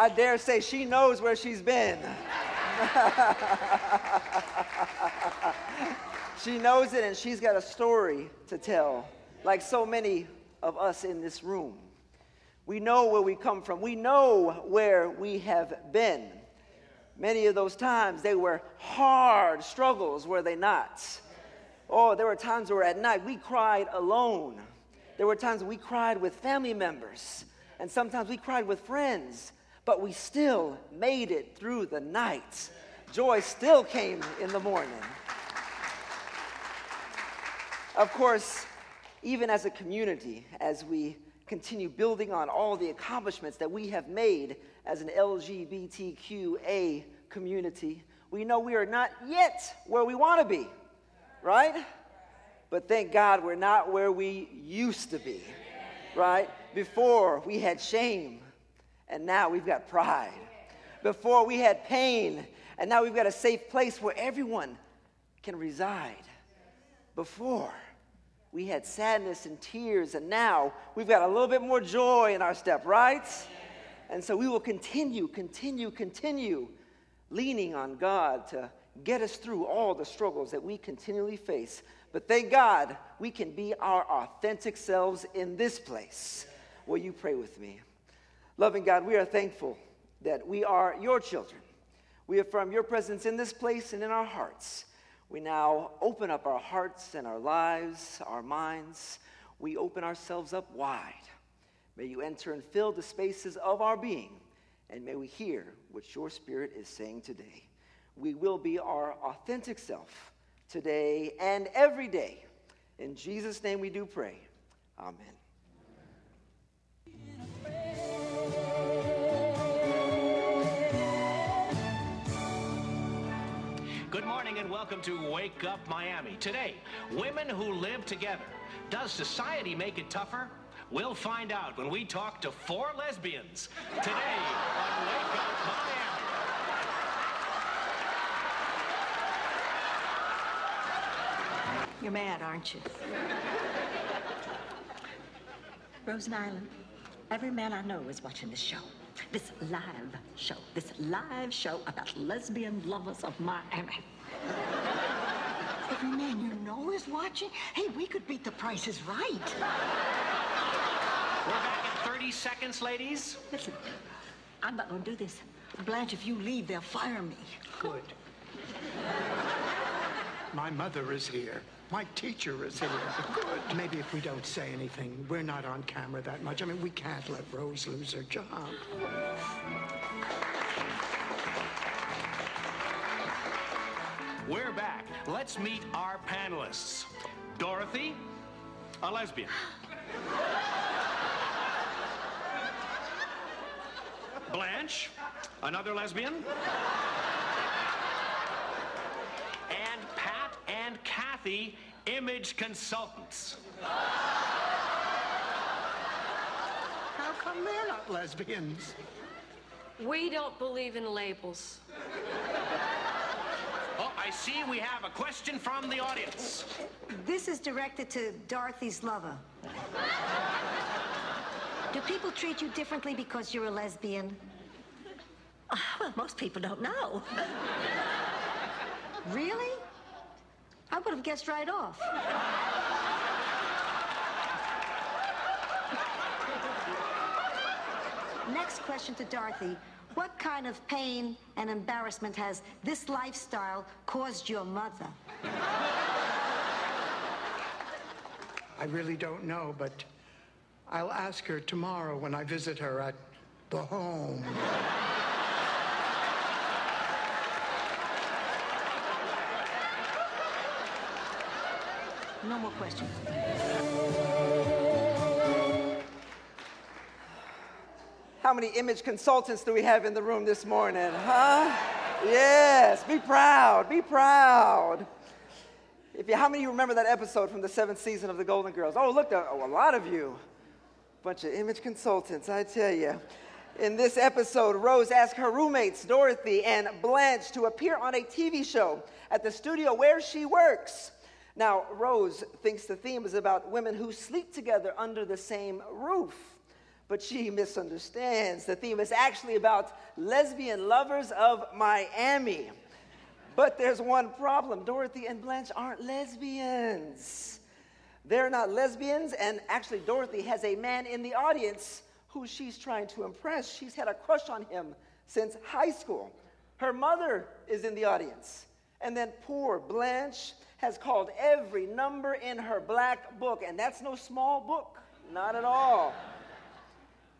I dare say she knows where she's been. she knows it and she's got a story to tell, like so many of us in this room. We know where we come from, we know where we have been. Many of those times they were hard struggles, were they not? Oh, there were times where at night we cried alone. There were times we cried with family members, and sometimes we cried with friends, but we still made it through the night. Joy still came in the morning. Of course, even as a community, as we continue building on all the accomplishments that we have made as an LGBTQA community, we know we are not yet where we want to be, right? But thank God we're not where we used to be, right? Before we had shame, and now we've got pride. Before we had pain, and now we've got a safe place where everyone can reside. Before we had sadness and tears, and now we've got a little bit more joy in our step, right? And so we will continue, continue, continue leaning on God to get us through all the struggles that we continually face. But thank God we can be our authentic selves in this place. Will you pray with me? Loving God, we are thankful that we are your children. We affirm your presence in this place and in our hearts. We now open up our hearts and our lives, our minds. We open ourselves up wide. May you enter and fill the spaces of our being, and may we hear what your Spirit is saying today. We will be our authentic self today and every day. In Jesus' name we do pray. Amen. Good morning and welcome to Wake Up Miami. Today, women who live together. Does society make it tougher? We'll find out when we talk to four lesbians. Today on Wake Up Miami. You're mad, aren't you? Rose Nylund, every man I know is watching this show. This live show. This live show about lesbian lovers of Miami. Every man you know is watching? Hey, we could beat the Price Is Right. We're back in 30 seconds, ladies. Listen, I'm not gonna do this. Blanche, if you leave, they'll fire me. Good. My mother is here. My teacher is here. Good. Maybe if we don't say anything, we're not on camera that much. I mean, we can't let Rose lose her job. We're back. Let's meet our panelists. Dorothy, a lesbian. Blanche, another lesbian. And Pat and Kathy, image consultants. How come they're not lesbians? We don't believe in labels. Oh, I see we have a question from the audience. This is directed to Dorothy's lover. Do people treat you differently because you're a lesbian? Ah, well, most people don't know. Really? I would have guessed right off. Next question to Dorothy. What kind of pain and embarrassment has this lifestyle caused your mother? I really don't know, but I'll ask her tomorrow when I visit her at the home. No more questions. How many image consultants do we have in the room this morning? Huh? Yes, be proud, be proud. If you, how many of you remember that episode from the seventh season of The Golden Girls? Oh, look, oh, a lot of you. Bunch of image consultants, I tell you. In this episode, Rose asked her roommates, Dorothy and Blanche, to appear on a TV show at the studio where she works. Now, Rose thinks the theme is about women who sleep together under the same roof. but she misunderstands. The theme is actually about lesbian lovers of Miami. But there's one problem Dorothy and Blanche aren't lesbians. They're not lesbians, and actually, Dorothy has a man in the audience who she's trying to impress. She's had a crush on him since high school. Her mother is in the audience. And then poor Blanche has called every number in her black book, and that's no small book, not at all.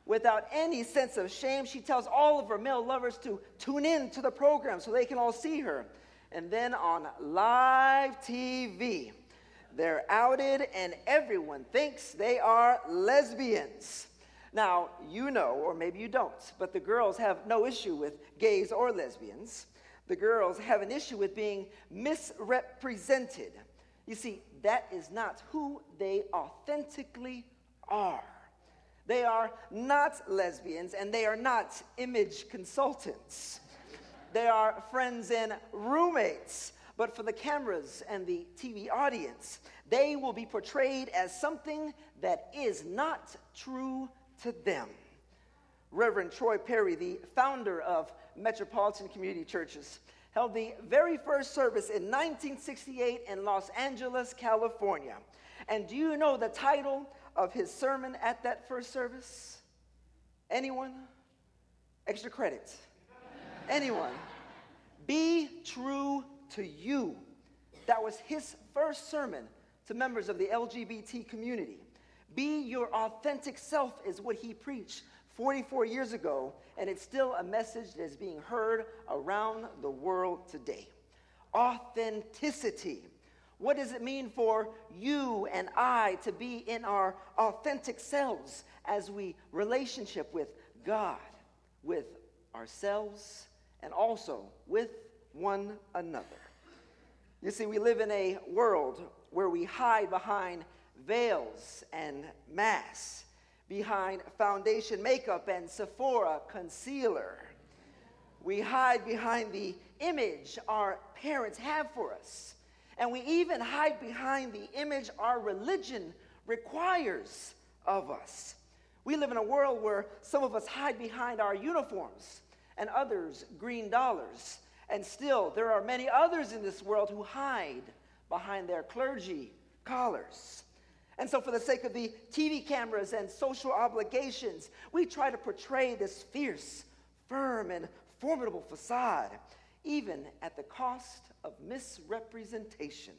Without any sense of shame, she tells all of her male lovers to tune in to the program so they can all see her. And then on live TV, they're outed, and everyone thinks they are lesbians. Now, you know, or maybe you don't, but the girls have no issue with gays or lesbians. The girls have an issue with being misrepresented. You see, that is not who they authentically are. They are not lesbians and they are not image consultants. They are friends and roommates but for the cameras and the TV audience, they will be portrayed as something that is not true to them. Reverend Troy Perry, the founder of Metropolitan Community Churches, held the very first service in 1968 in Los Angeles, California. And do you know the title of his sermon at that first service? Anyone? Extra credit. Anyone? Be true to you. That was his first sermon to members of the LGBT community. Be your authentic self is what he preached 44 years ago, and it's still a message that is being heard around the world today. Authenticity. What does it mean for you and I to be in our authentic selves as we relationship with God, with ourselves, and also with one another. You see, we live in a world where we hide behind veils and masks, behind foundation makeup and Sephora concealer. We hide behind the image our parents have for us. And we even hide behind the image our religion requires of us. We live in a world where some of us hide behind our uniforms and others green dollars and still, there are many others in this world who hide behind their clergy collars. And so, for the sake of the TV cameras and social obligations, we try to portray this fierce, firm, and formidable facade, even at the cost of misrepresentation.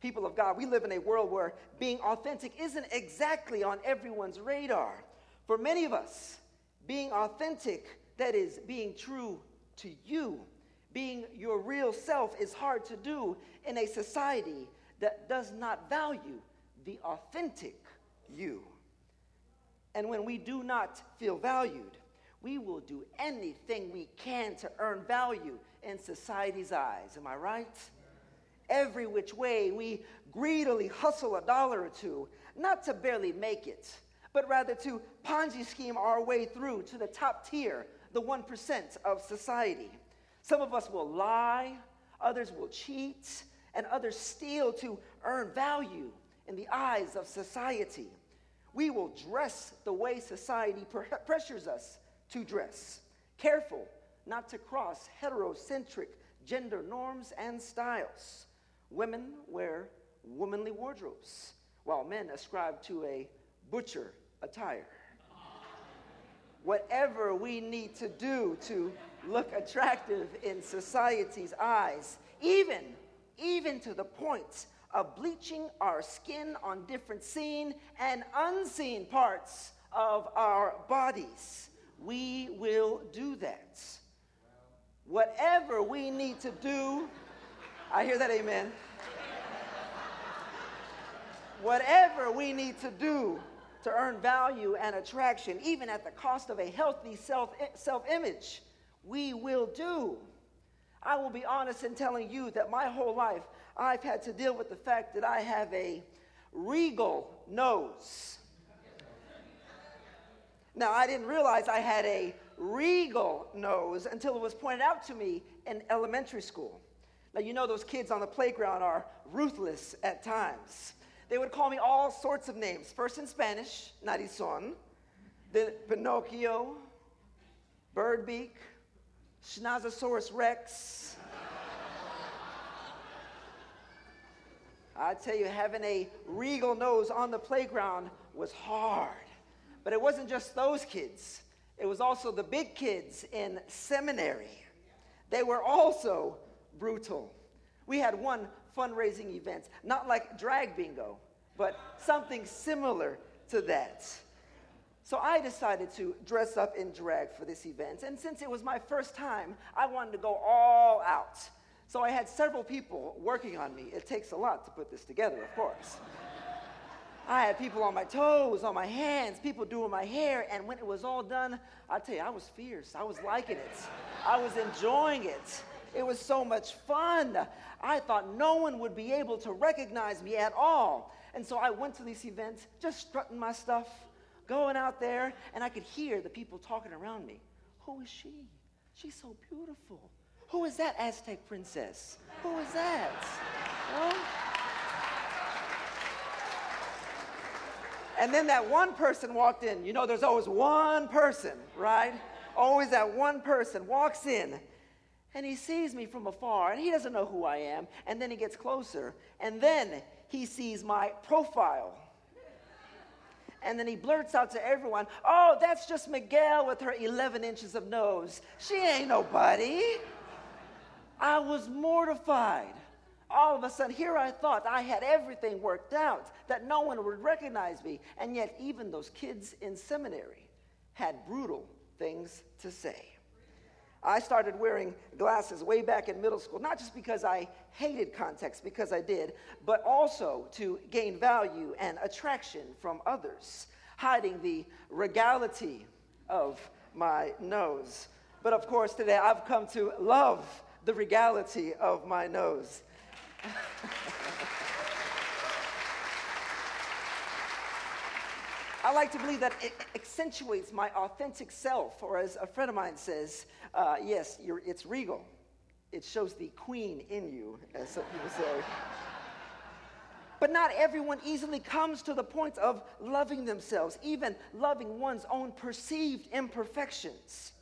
People of God, we live in a world where being authentic isn't exactly on everyone's radar. For many of us, being authentic, that is, being true to you, being your real self is hard to do in a society that does not value the authentic you. And when we do not feel valued, we will do anything we can to earn value in society's eyes. Am I right? Every which way, we greedily hustle a dollar or two, not to barely make it, but rather to Ponzi scheme our way through to the top tier, the 1% of society. Some of us will lie, others will cheat, and others steal to earn value in the eyes of society. We will dress the way society pressures us to dress, careful not to cross heterocentric gender norms and styles. Women wear womanly wardrobes, while men ascribe to a butcher attire. Whatever we need to do to look attractive in society's eyes, even, even to the point of bleaching our skin on different seen and unseen parts of our bodies. We will do that. Whatever we need to do, I hear that, amen. Whatever we need to do to earn value and attraction, even at the cost of a healthy self self image we will do. I will be honest in telling you that my whole life I've had to deal with the fact that I have a regal nose. Now, I didn't realize I had a regal nose until it was pointed out to me in elementary school. Now, you know those kids on the playground are ruthless at times. They would call me all sorts of names. First in Spanish, narizón, then Pinocchio, Birdbeak, Schnozosaurus Rex. I tell you, having a regal nose on the playground was hard. But it wasn't just those kids, it was also the big kids in seminary. They were also brutal. We had one fundraising event, not like drag bingo, but something similar to that. So I decided to dress up in drag for this event. And since it was my first time, I wanted to go all out. So I had several people working on me. It takes a lot to put this together, of course. I had people on my toes, on my hands, people doing my hair, and when it was all done, I tell you, I was fierce. I was liking it. I was enjoying it. It was so much fun. I thought no one would be able to recognize me at all. And so I went to these events, just strutting my stuff, going out there, and I could hear the people talking around me. Who is she? She's so beautiful. Who is that Aztec princess? Who is that? And then that one person walked in. You know, there's always one person, right? Always that one person walks in and he sees me from afar and he doesn't know who I am. And then he gets closer and then he sees my profile. And then he blurts out to everyone, Oh, that's just Miguel with her 11 inches of nose. She ain't nobody. I was mortified. All of a sudden, here I thought I had everything worked out, that no one would recognize me. And yet, even those kids in seminary had brutal things to say. I started wearing glasses way back in middle school, not just because I hated contacts, because I did, but also to gain value and attraction from others, hiding the regality of my nose. But of course, today I've come to love the regality of my nose. I like to believe that it accentuates my authentic self, or as a friend of mine says, uh, yes, it's regal. It shows the queen in you, as some people say. But not everyone easily comes to the point of loving themselves, even loving one's own perceived imperfections.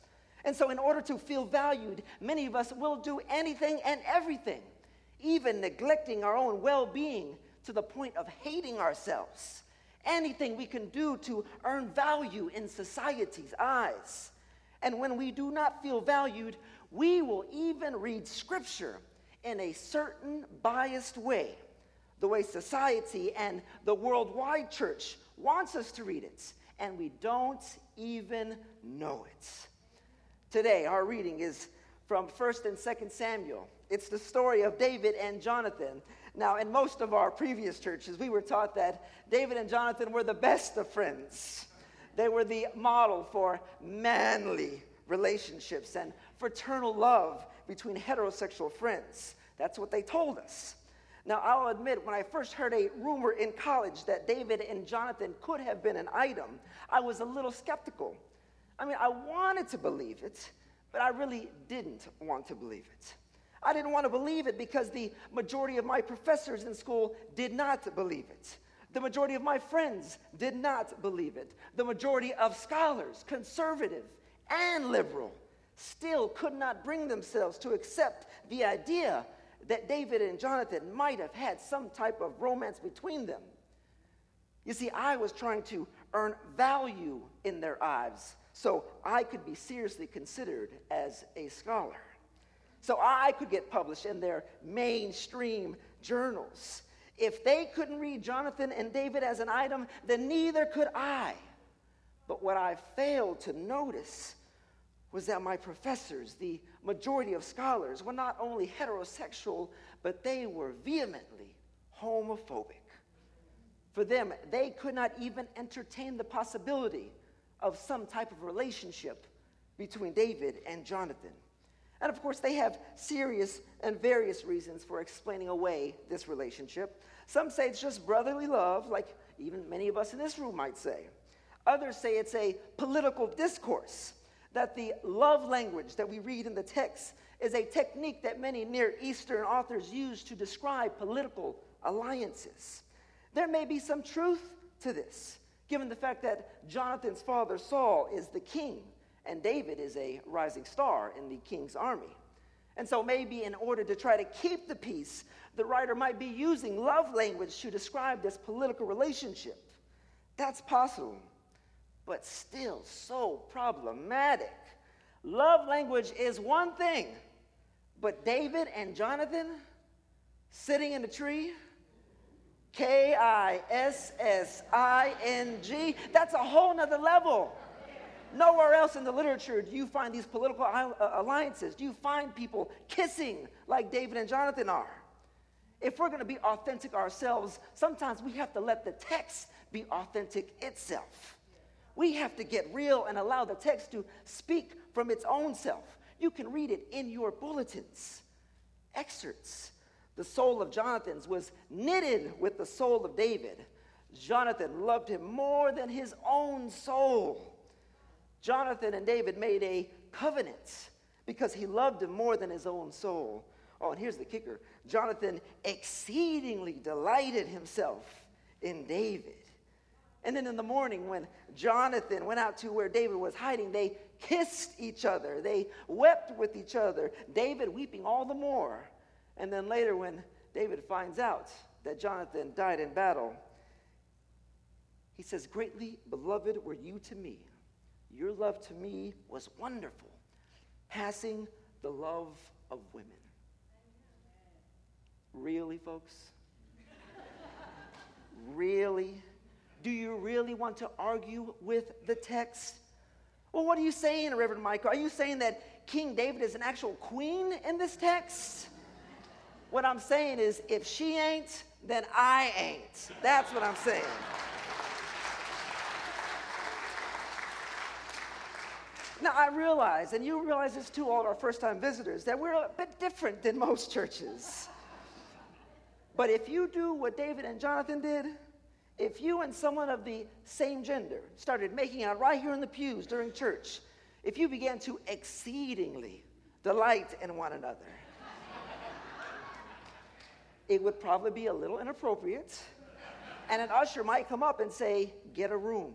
And so, in order to feel valued, many of us will do anything and everything, even neglecting our own well being to the point of hating ourselves anything we can do to earn value in society's eyes. And when we do not feel valued, we will even read scripture in a certain biased way, the way society and the worldwide church wants us to read it, and we don't even know it. Today, our reading is from 1st and 2nd Samuel. It's the story of David and Jonathan. Now, in most of our previous churches, we were taught that David and Jonathan were the best of friends. They were the model for manly relationships and fraternal love between heterosexual friends. That's what they told us. Now, I'll admit, when I first heard a rumor in college that David and Jonathan could have been an item, I was a little skeptical. I mean, I wanted to believe it, but I really didn't want to believe it. I didn't want to believe it because the majority of my professors in school did not believe it. The majority of my friends did not believe it. The majority of scholars, conservative and liberal, still could not bring themselves to accept the idea that David and Jonathan might have had some type of romance between them. You see, I was trying to earn value in their eyes so I could be seriously considered as a scholar so I could get published in their mainstream journals. If they couldn't read Jonathan and David as an item, then neither could I. But what I failed to notice was that my professors, the majority of scholars, were not only heterosexual, but they were vehemently homophobic. For them, they could not even entertain the possibility of some type of relationship between David and Jonathan. And of course, they have serious and various reasons for explaining away this relationship. Some say it's just brotherly love, like even many of us in this room might say. Others say it's a political discourse, that the love language that we read in the text is a technique that many Near Eastern authors use to describe political alliances. There may be some truth to this, given the fact that Jonathan's father Saul is the king and David is a rising star in the king's army. And so, maybe in order to try to keep the peace, the writer might be using love language to describe this political relationship. That's possible, but still so problematic. Love language is one thing, but David and Jonathan sitting in a tree, K I S S I N G, that's a whole nother level. Nowhere else in the literature do you find these political uh, alliances. Do you find people kissing like David and Jonathan are? If we're going to be authentic ourselves, sometimes we have to let the text be authentic itself. We have to get real and allow the text to speak from its own self. You can read it in your bulletins, excerpts. The soul of Jonathan's was knitted with the soul of David. Jonathan loved him more than his own soul. Jonathan and David made a covenant because he loved him more than his own soul. Oh, and here's the kicker Jonathan exceedingly delighted himself in David. And then in the morning, when Jonathan went out to where David was hiding, they kissed each other. They wept with each other, David weeping all the more. And then later, when David finds out that Jonathan died in battle, he says, Greatly beloved were you to me your love to me was wonderful, passing the love of women. Really, folks? really? Do you really want to argue with the text? Well, what are you saying, Reverend Michael? Are you saying that King David is an actual queen in this text? What I'm saying is, if she ain't, then I ain't. That's what I'm saying. Now, I realize, and you realize this too, all our first time visitors, that we're a bit different than most churches. But if you do what David and Jonathan did, if you and someone of the same gender started making out right here in the pews during church, if you began to exceedingly delight in one another, it would probably be a little inappropriate. And an usher might come up and say, Get a room.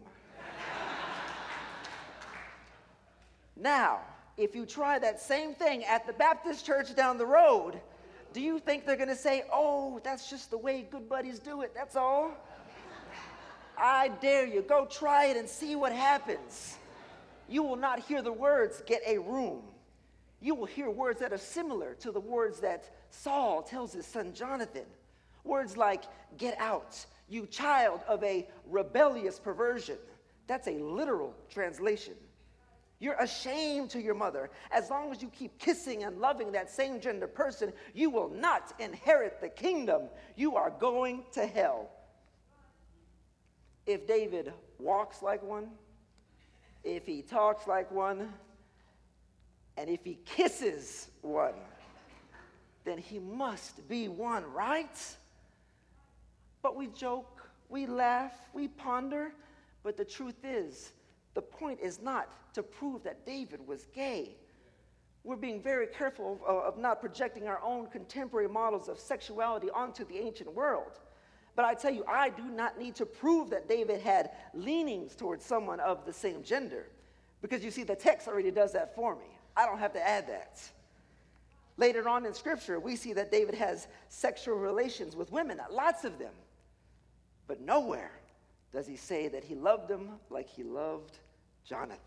Now, if you try that same thing at the Baptist church down the road, do you think they're going to say, oh, that's just the way good buddies do it? That's all? I dare you, go try it and see what happens. You will not hear the words, get a room. You will hear words that are similar to the words that Saul tells his son Jonathan. Words like, get out, you child of a rebellious perversion. That's a literal translation. You're ashamed to your mother. As long as you keep kissing and loving that same gender person, you will not inherit the kingdom. You are going to hell. If David walks like one, if he talks like one, and if he kisses one, then he must be one, right? But we joke, we laugh, we ponder, but the truth is, the point is not to prove that David was gay. We're being very careful of, of, not projecting our own contemporary models of sexuality onto the ancient world. But I tell you, I do not need to prove that David had leanings towards someone of the same gender. Because you see, the text already does that for me. I don't have to add that. Later on in Scripture, we see that David has sexual relations with women, uh, lots of them. But nowhere does he say that he loved them like he loved Jonathan.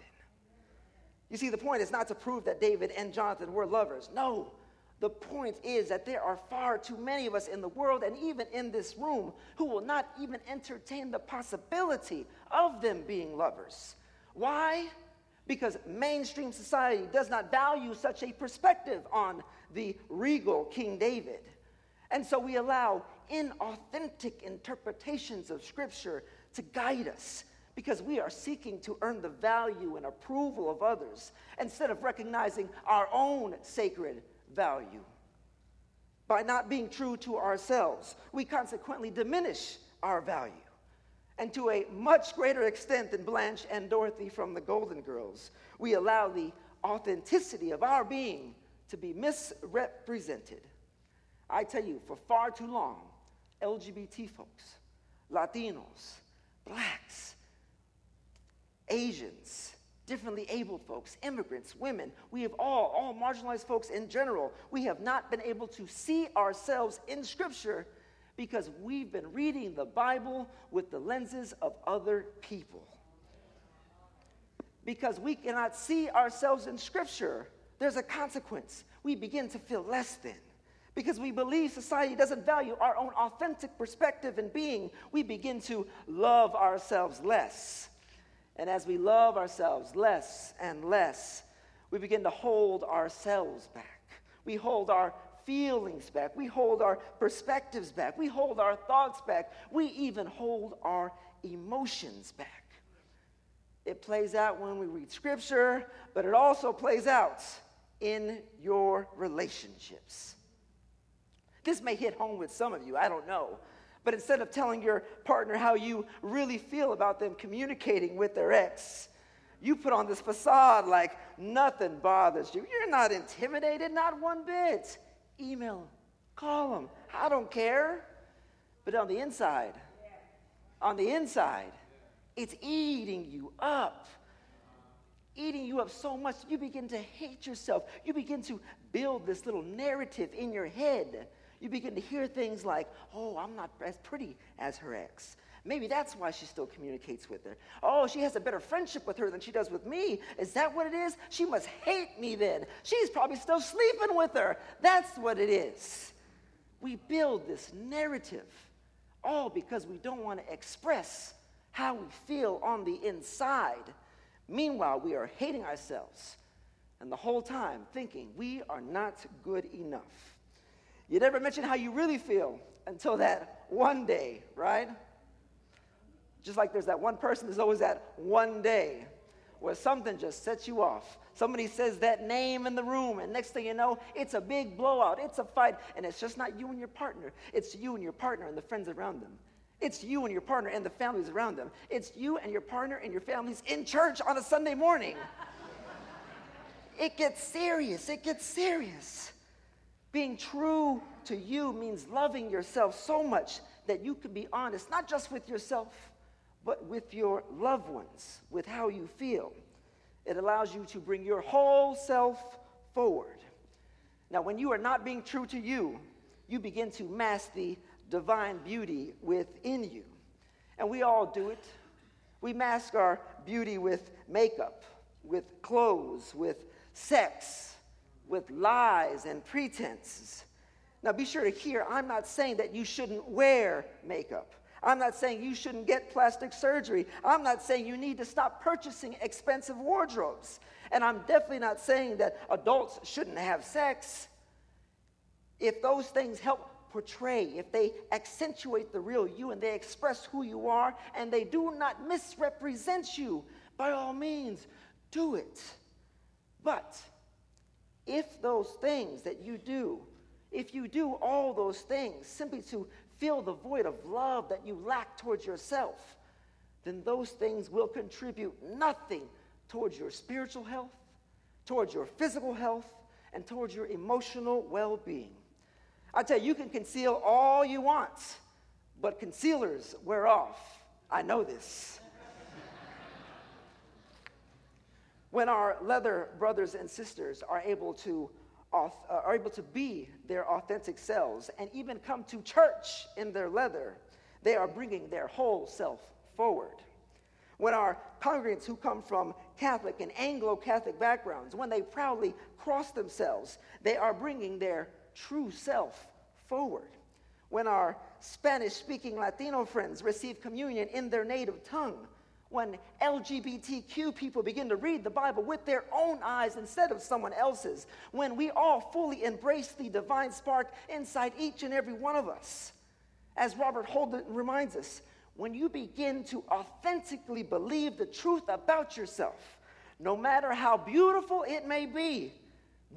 You see, the point is not to prove that David and Jonathan were lovers. No, the point is that there are far too many of us in the world and even in this room who will not even entertain the possibility of them being lovers. Why? Because mainstream society does not value such a perspective on the regal King David. And so we allow inauthentic interpretations of Scripture to guide us because we are seeking to earn the value and approval of others instead of recognizing our own sacred value. By not being true to ourselves, we consequently diminish our value. And to a much greater extent than Blanche and Dorothy from the Golden Girls, we allow the authenticity of our being to be misrepresented. I tell you, for far too long, LGBT folks, Latinos, blacks, Asians, differently abled folks, immigrants, women. We have all, all marginalized folks in general, we have not been able to see ourselves in Scripture because we've been reading the Bible with the lenses of other people. Because we cannot see ourselves in Scripture, there's a consequence. We begin to feel less than. Because we believe society doesn't value our own authentic perspective and being, we begin to love ourselves less. And as we love ourselves less and less, we begin to hold ourselves back. We hold our feelings back. We hold our perspectives back. We hold our thoughts back. We even hold our emotions back. It plays out when we read scripture, but it also plays out in your relationships. This may hit home with some of you, I don't know. But instead of telling your partner how you really feel about them communicating with their ex, you put on this facade like nothing bothers you. You're not intimidated, not one bit. Email them, call them. I don't care. But on the inside, on the inside, it's eating you up. Eating you up so much, you begin to hate yourself. You begin to build this little narrative in your head you begin to hear things like, oh, I'm not as pretty as her ex. Maybe that's why she still communicates with her. Oh, she has a better friendship with her than she does with me. Is that what it is? She must hate me then. She's probably still sleeping with her. That's what it is. We build this narrative all because we don't want to express how we feel on the inside. Meanwhile, we are hating ourselves and the whole time thinking we are not good enough. You never mention how you really feel until that one day, right? Just like there's that one person, there's always that one day where something just sets you off. Somebody says that name in the room, and next thing you know, it's a big blowout, it's a fight, and it's just not you and your partner. It's you and your partner and the friends around them. It's you and your partner and the families around them. It's you and your partner and your families in church on a Sunday morning. it gets serious, it gets serious. Being true to you means loving yourself so much that you can be honest, not just with yourself, but with your loved ones, with how you feel. It allows you to bring your whole self forward. Now, when you are not being true to you, you begin to mask the divine beauty within you. And we all do it. We mask our beauty with makeup, with clothes, with sex, with lies and pretenses. Now, be sure to hear, I'm not saying that you shouldn't wear makeup. I'm not saying you shouldn't get plastic surgery. I'm not saying you need to stop purchasing expensive wardrobes. And I'm definitely not saying that adults shouldn't have sex. If those things help portray, if they accentuate the real you and they express who you are and they do not misrepresent you, by all means, do it. But if those things that you do, if you do all those things simply to fill the void of love that you lack towards yourself, then those things will contribute nothing towards your spiritual health, towards your physical health, and towards your emotional well being. I tell you, you can conceal all you want, but concealers wear off. I know this. when our leather brothers and sisters are able to Uh, are able to be their authentic selves and even come to church in their leather, they are bringing their whole self forward. When our congregants who come from Catholic and Anglo Catholic backgrounds, when they proudly cross themselves, they are bringing their true self forward. When our Spanish speaking Latino friends receive communion in their native tongue, when LGBTQ people begin to read the Bible with their own eyes instead of someone else's, when we all fully embrace the divine spark inside each and every one of us. As Robert Holden reminds us, when you begin to authentically believe the truth about yourself, no matter how beautiful it may be,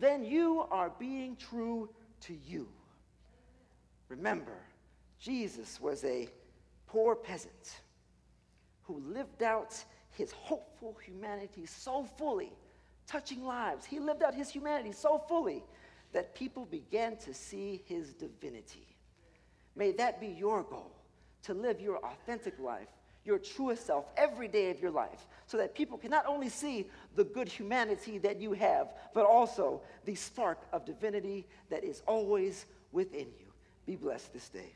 then you are being true to you. Remember, Jesus was a poor peasant who lived out his hopeful humanity so fully, touching lives. He lived out his humanity so fully that people began to see his divinity. May that be your goal to live your authentic life, your truest self every day of your life so that people can not only see the good humanity that you have, but also the spark of divinity that is always within you. Be blessed this day.